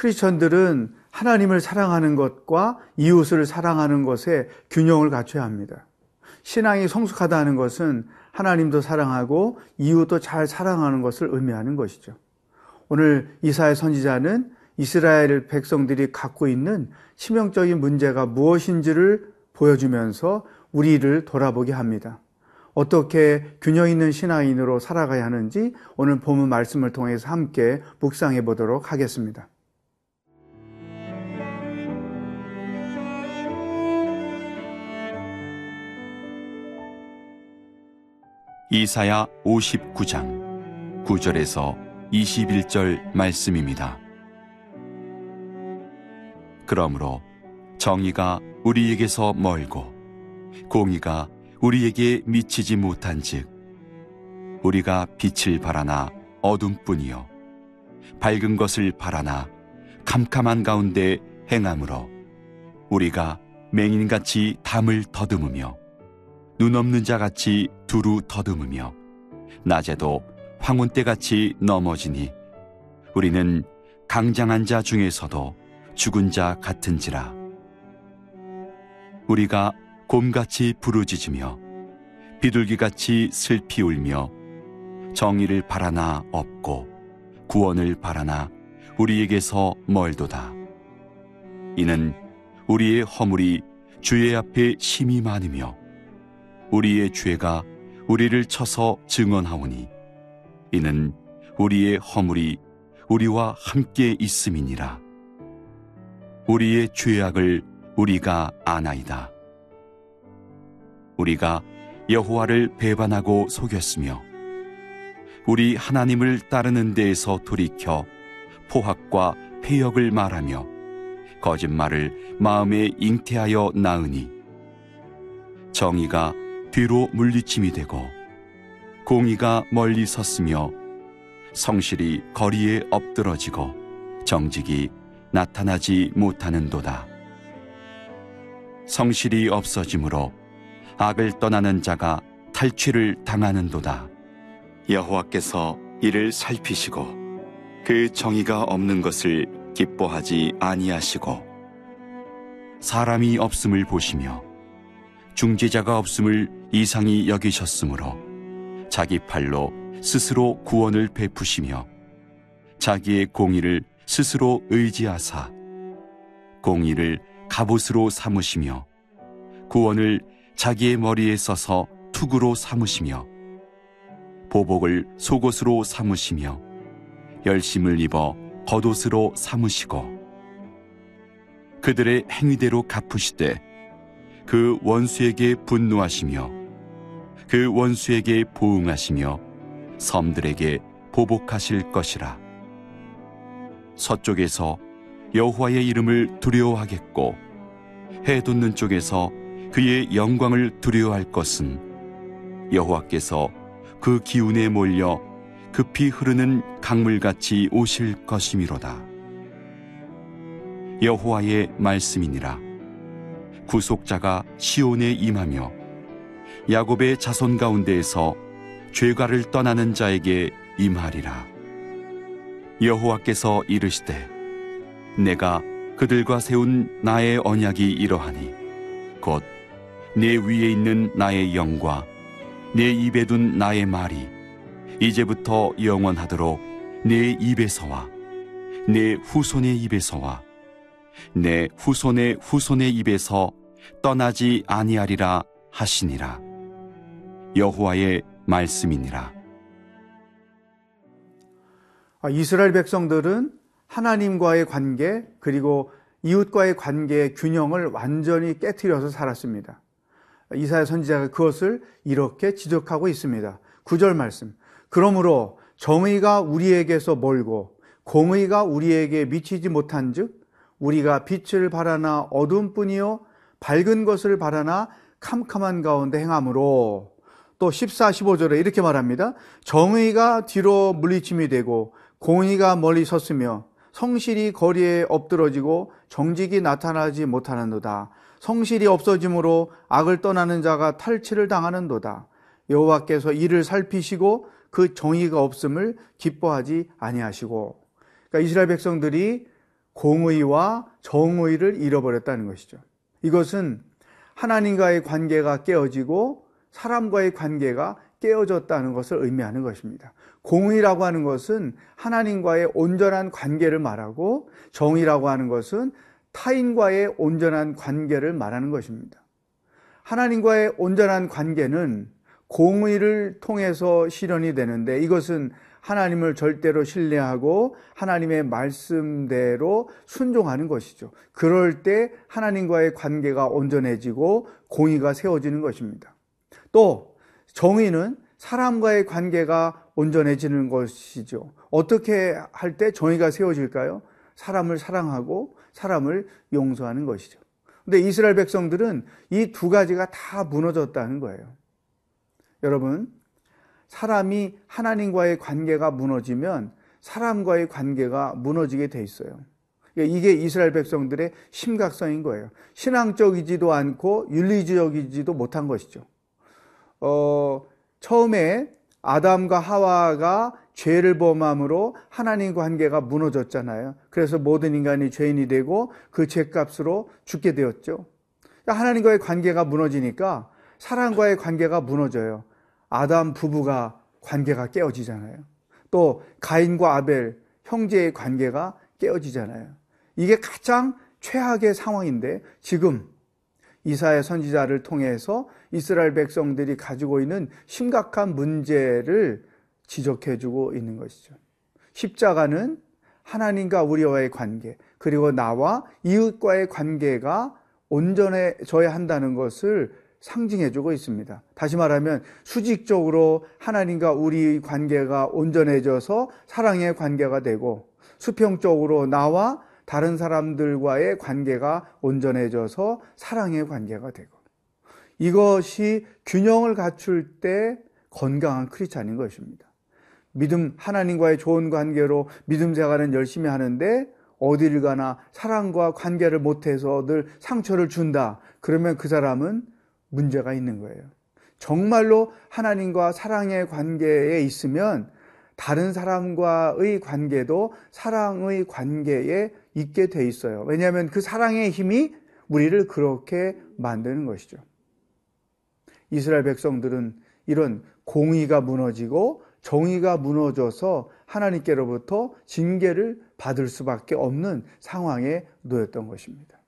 크리스천들은 하나님을 사랑하는 것과 이웃을 사랑하는 것에 균형을 갖춰야 합니다. 신앙이 성숙하다는 것은 하나님도 사랑하고 이웃도 잘 사랑하는 것을 의미하는 것이죠. 오늘 이사의 선지자는 이스라엘 백성들이 갖고 있는 치명적인 문제가 무엇인지를 보여주면서 우리를 돌아보게 합니다. 어떻게 균형 있는 신앙인으로 살아가야 하는지 오늘 본문 말씀을 통해서 함께 묵상해 보도록 하겠습니다. 이사야 59장 9절에서 21절 말씀입니다. 그러므로 정의가 우리에게서 멀고 공의가 우리에게 미치지 못한즉 우리가 빛을 바라나 어둠뿐이요 밝은 것을 바라나 캄캄한 가운데 행함으로 우리가 맹인같이 담을 더듬으며 눈 없는 자 같이 두루 더듬으며 낮에도 황혼 때 같이 넘어지니 우리는 강장한 자 중에서도 죽은 자 같은지라. 우리가 곰같이 부르짖으며 비둘기같이 슬피 울며 정의를 바라나 없고 구원을 바라나 우리에게서 멀도다. 이는 우리의 허물이 주의 앞에 심이 많으며 우리의 죄가 우리를 쳐서 증언하오니 이는 우리의 허물이 우리와 함께 있음이니라. 우리의 죄악을 우리가 아나이다. 우리가 여호와를 배반하고 속였으며 우리 하나님을 따르는 데에서 돌이켜 포악과 폐역을 말하며 거짓말을 마음에 잉태하여 낳으니 정의가 뒤로 물리침이 되고 공의가 멀리 섰으며 성실이 거리에 엎드러지고 정직이 나타나지 못하는도다. 성실이 없어지므로 악을 떠나는 자가 탈취를 당하는도다. 여호와께서 이를 살피시고 그 정의가 없는 것을 기뻐하지 아니하시고 사람이 없음을 보시며 중재자가 없음을 이상히 여기셨으므로 자기 팔로 스스로 구원을 베푸시며 자기의 공의를 스스로 의지하사 공의를 갑옷으로 삼으시며 구원을 자기의 머리에 써서 투구로 삼으시며 보복을 속옷으로 삼으시며 열심을 입어 겉옷으로 삼으시고 그들의 행위대로 갚으시되 그 원수에게 분노하시며 그 원수에게 보응하시며 섬들에게 보복하실 것이라 서쪽에서 여호와의 이름을 두려워하겠고 해 돋는 쪽에서 그의 영광을 두려워할 것은 여호와께서 그 기운에 몰려 급히 흐르는 강물같이 오실 것이미로다. 여호와의 말씀이니라. 구속자가 시온에 임하며 야곱의 자손 가운데에서 죄가를 떠나는 자에게 임하리라. 여호와께서 이르시되 내가 그들과 세운 나의 언약이 이러하니 곧 내 위에 있는 나의 영과 내 입에 둔 나의 말이 이제부터 영원하도록 내 입에서와 내 후손의 입에서와 내 후손의 후손의 입에서 떠나지 아니하리라 하시니라 여호와의 말씀이니라 아, 이스라엘 백성들은 하나님과의 관계 그리고 이웃과의 관계의 균형을 완전히 깨뜨려서 살았습니다. 이사야 선지자가 그것을 이렇게 지적하고 있습니다. 9절 말씀. 그러므로 정의가 우리에게서 멀고 공의가 우리에게 미치지 못한즉 우리가 빛을 바라나 어둠뿐이요 밝은 것을 바라나 캄캄한 가운데 행함으로 또 14, 15절에 이렇게 말합니다. 정의가 뒤로 물리침이 되고 공의가 멀리 섰으며 성실이 거리에 엎드러지고 정직이 나타나지 못하는도다. 성실이 없어짐으로 악을 떠나는 자가 탈취를 당하는도다. 여호와께서 이를 살피시고 그 정의가 없음을 기뻐하지 아니하시고. 그러니까 이스라엘 백성들이 공의와 정의를 잃어버렸다는 것이죠. 이것은 하나님과의 관계가 깨어지고 사람과의 관계가 깨어졌다는 것을 의미하는 것입니다. 공의라고 하는 것은 하나님과의 온전한 관계를 말하고 정의라고 하는 것은 타인과의 온전한 관계를 말하는 것입니다. 하나님과의 온전한 관계는 공의를 통해서 실현이 되는데 이것은 하나님을 절대로 신뢰하고 하나님의 말씀대로 순종하는 것이죠. 그럴 때 하나님과의 관계가 온전해지고 공의가 세워지는 것입니다. 또 정의는 사람과의 관계가 온전해지는 것이죠. 어떻게 할 때 정의가 세워질까요? 사람을 사랑하고 사람을 용서하는 것이죠. 근데 이스라엘 백성들은 이 두 가지가 다 무너졌다는 거예요. 여러분, 사람이 하나님과의 관계가 무너지면 사람과의 관계가 무너지게 돼 있어요. 그러니까 이게 이스라엘 백성들의 심각성인 거예요. 신앙적이지도 않고 윤리적이지도 못한 것이죠. 어, 처음에 아담과 하와가 죄를 범함으로 하나님 관계가 무너졌잖아요. 그래서 모든 인간이 죄인이 되고 그 죄값으로 죽게 되었죠. 그러니까 하나님과의 관계가 무너지니까 사람과의 관계가 무너져요. 아담 부부가 관계가 깨어지잖아요. 또 가인과 아벨 형제의 관계가 깨어지잖아요. 이게 가장 최악의 상황인데 지금 이사의 선지자를 통해서 이스라엘 백성들이 가지고 있는 심각한 문제를 지적해 주고 있는 것이죠. 십자가는 하나님과 우리와의 관계, 그리고 나와 이웃과의 관계가 온전해져야 한다는 것을 상징해 주고 있습니다. 다시 말하면 수직적으로 하나님과 우리 관계가 온전해져서 사랑의 관계가 되고 수평적으로 나와 다른 사람들과의 관계가 온전해져서 사랑의 관계가 되고 이것이 균형을 갖출 때 건강한 크리스찬인 것입니다. 믿음 하나님과의 좋은 관계로 믿음 생활은 열심히 하는데 어디를 가나 사랑과 관계를 못해서 늘 상처를 준다. 그러면 그 사람은 문제가 있는 거예요. 정말로 하나님과 사랑의 관계에 있으면 다른 사람과의 관계도 사랑의 관계에 있게 돼 있어요. 왜냐하면 그 사랑의 힘이 우리를 그렇게 만드는 것이죠. 이스라엘 백성들은 이런 공의가 무너지고 정의가 무너져서 하나님께로부터 징계를 받을 수밖에 없는 상황에 놓였던 것입니다.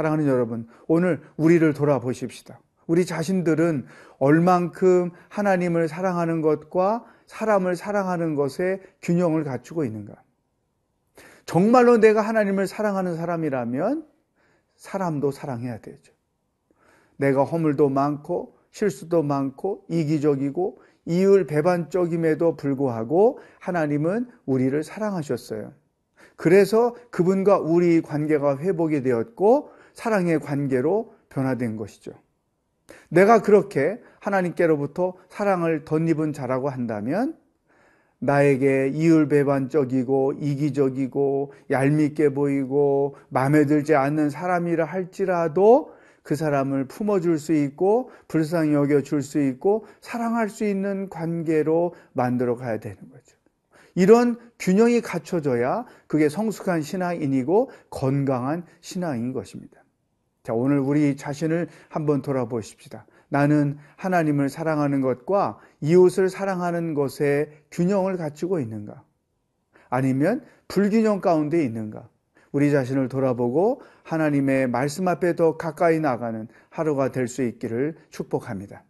사랑하는 여러분, 오늘 우리를 돌아보십시다. 우리 자신들은 얼만큼 하나님을 사랑하는 것과 사람을 사랑하는 것에 균형을 갖추고 있는가? 정말로 내가 하나님을 사랑하는 사람이라면 사람도 사랑해야 되죠. 내가 허물도 많고 실수도 많고 이기적이고 이율 배반적임에도 불구하고 하나님은 우리를 사랑하셨어요. 그래서 그분과 우리 관계가 회복이 되었고 사랑의 관계로 변화된 것이죠. 내가 그렇게 하나님께로부터 사랑을 덧입은 자라고 한다면 나에게 이율배반적이고 이기적이고 얄밉게 보이고 마음에 들지 않는 사람이라 할지라도 그 사람을 품어줄 수 있고 불쌍히 여겨줄 수 있고 사랑할 수 있는 관계로 만들어 가야 되는 거죠. 이런 균형이 갖춰져야 그게 성숙한 신앙인이고 건강한 신앙인 것입니다. 자, 오늘 우리 자신을 한번 돌아보십시다. 나는 하나님을 사랑하는 것과 이웃을 사랑하는 것에 균형을 갖추고 있는가? 아니면 불균형 가운데 있는가? 우리 자신을 돌아보고 하나님의 말씀 앞에 더 가까이 나가는 하루가 될 수 있기를 축복합니다.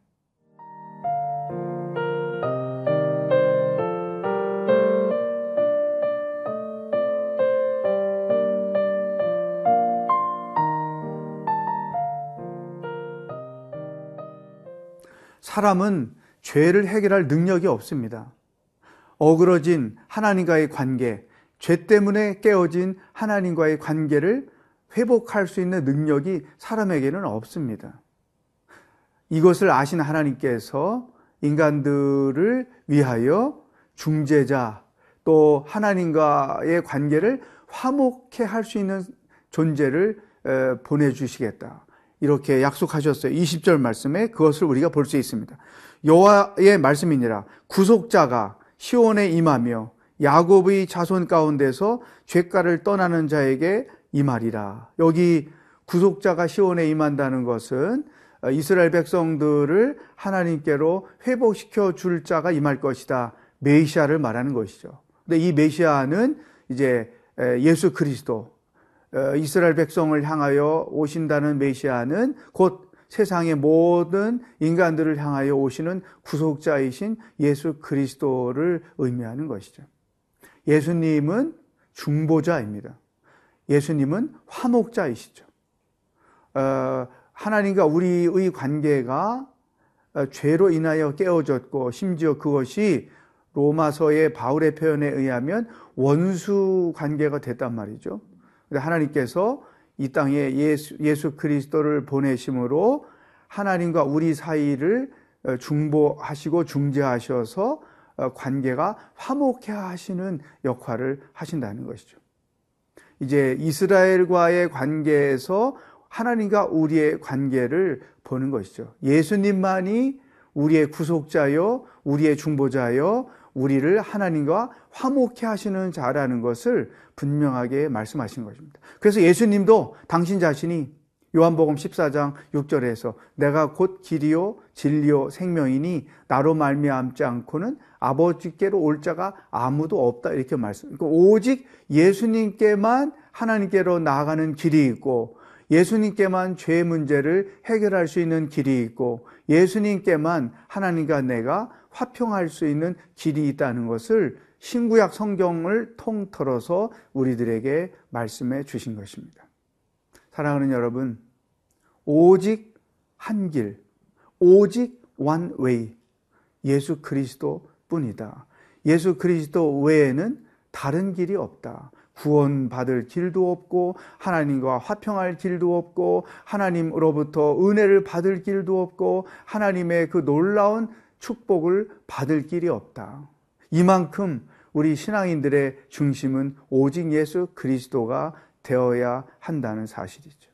사람은 죄를 해결할 능력이 없습니다. 어그러진 하나님과의 관계, 죄 때문에 깨어진 하나님과의 관계를 회복할 수 있는 능력이 사람에게는 없습니다. 이것을 아신 하나님께서 인간들을 위하여 중재자 또 하나님과의 관계를 화목해 할 수 있는 존재를 보내주시겠다. 이렇게 약속하셨어요. 20절 말씀에 그것을 우리가 볼 수 있습니다. 여호와의 말씀이니라 구속자가 시온에 임하며 야곱의 자손 가운데서 죄가를 떠나는 자에게 임하리라. 여기 구속자가 시온에 임한다는 것은 이스라엘 백성들을 하나님께로 회복시켜 줄 자가 임할 것이다. 메시아를 말하는 것이죠. 근데 이 메시아는 이제 예수 그리스도 이스라엘 백성을 향하여 오신다는 메시아는 곧 세상의 모든 인간들을 향하여 오시는 구속자이신 예수 그리스도를 의미하는 것이죠. 예수님은 중보자입니다. 예수님은 화목자이시죠. 어, 하나님과 우리의 관계가 죄로 인하여 깨어졌고 심지어 그것이 로마서의 바울의 표현에 의하면 원수 관계가 됐단 말이죠. 하나님께서 이 땅에 예수, 예수 그리스도를 보내심으로 하나님과 우리 사이를 어, 중보하시고 중재하셔서 어, 관계가 화목해 하시는 역할을 하신다는 것이죠. 이제 이스라엘과의 관계에서 하나님과 우리의 관계를 보는 것이죠. 예수님만이 우리의 구속자요, 우리의 중보자요, 우리를 하나님과 화목해 하시는 자라는 것을 분명하게 말씀하신 것입니다. 그래서 예수님도 당신 자신이 요한복음 14장 6절에서 내가 곧 길이요 진리요 생명이니 나로 말미암지 않고는 아버지께로 올 자가 아무도 없다 이렇게 말씀. 그러니까 오직 예수님께만 하나님께로 나아가는 길이 있고 예수님께만 죄 문제를 해결할 수 있는 길이 있고 예수님께만 하나님과 내가 화평할 수 있는 길이 있다는 것을 신구약 성경을 통틀어서 우리들에게 말씀해 주신 것입니다. 사랑하는 여러분, 오직 한 길, 오직 one way, 예수 그리스도 뿐이다. 예수 그리스도 외에는 다른 길이 없다. 구원받을 길도 없고 하나님과 화평할 길도 없고 하나님으로부터 은혜를 받을 길도 없고 하나님의 그 놀라운 축복을 받을 길이 없다. 이만큼 우리 신앙인들의 중심은 오직 예수 그리스도가 되어야 한다는 사실이죠.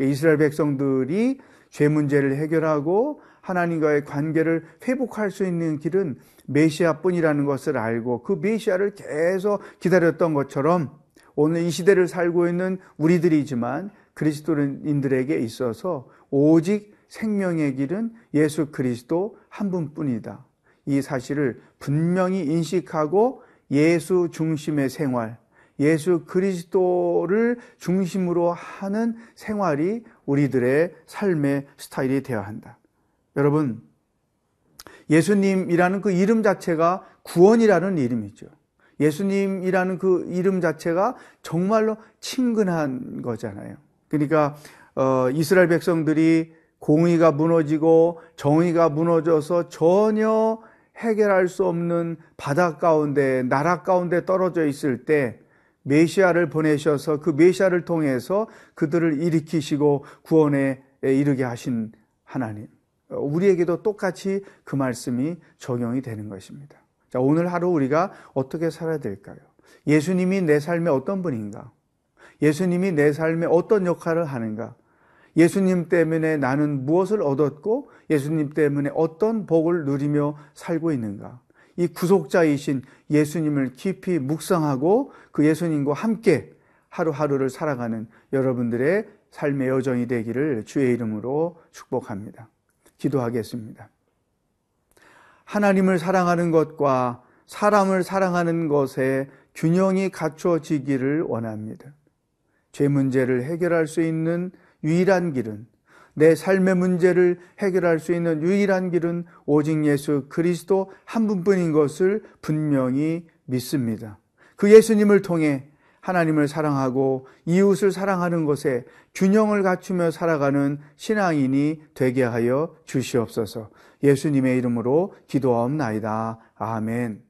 이스라엘 백성들이 죄 문제를 해결하고 하나님과의 관계를 회복할 수 있는 길은 메시아뿐이라는 것을 알고 그 메시아를 계속 기다렸던 것처럼 오늘 이 시대를 살고 있는 우리들이지만 그리스도인들에게 있어서 오직 생명의 길은 예수 그리스도 한 분뿐이다. 이 사실을 분명히 인식하고 예수 중심의 생활, 예수 그리스도를 중심으로 하는 생활이 우리들의 삶의 스타일이 되어야 한다. 여러분, 예수님이라는 그 이름 자체가 구원이라는 이름이죠. 예수님이라는 그 이름 자체가 정말로 친근한 거잖아요. 그러니까 어, 이스라엘 백성들이 공의가 무너지고 정의가 무너져서 전혀 해결할 수 없는 바다 가운데 나라 가운데 떨어져 있을 때 메시아를 보내셔서 그 메시아를 통해서 그들을 일으키시고 구원에 이르게 하신 하나님. 우리에게도 똑같이 그 말씀이 적용이 되는 것입니다. 자, 오늘 하루 우리가 어떻게 살아야 될까요? 예수님이 내 삶에 어떤 분인가? 예수님이 내 삶에 어떤 역할을 하는가? 예수님 때문에 나는 무엇을 얻었고 예수님 때문에 어떤 복을 누리며 살고 있는가? 이 구속자이신 예수님을 깊이 묵상하고 그 예수님과 함께 하루하루를 살아가는 여러분들의 삶의 여정이 되기를 주의 이름으로 축복합니다. 기도하겠습니다. 하나님을 사랑하는 것과 사람을 사랑하는 것에 균형이 갖춰지기를 원합니다. 죄 문제를 해결할 수 있는 유일한 길은 내 삶의 문제를 해결할 수 있는 유일한 길은 오직 예수 그리스도 한 분뿐인 것을 분명히 믿습니다. 그 예수님을 통해 하나님을 사랑하고 이웃을 사랑하는 것에 균형을 갖추며 살아가는 신앙인이 되게 하여 주시옵소서. 예수님의 이름으로 기도하옵나이다. 아멘.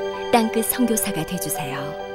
땅끝 선교사가 되주세요.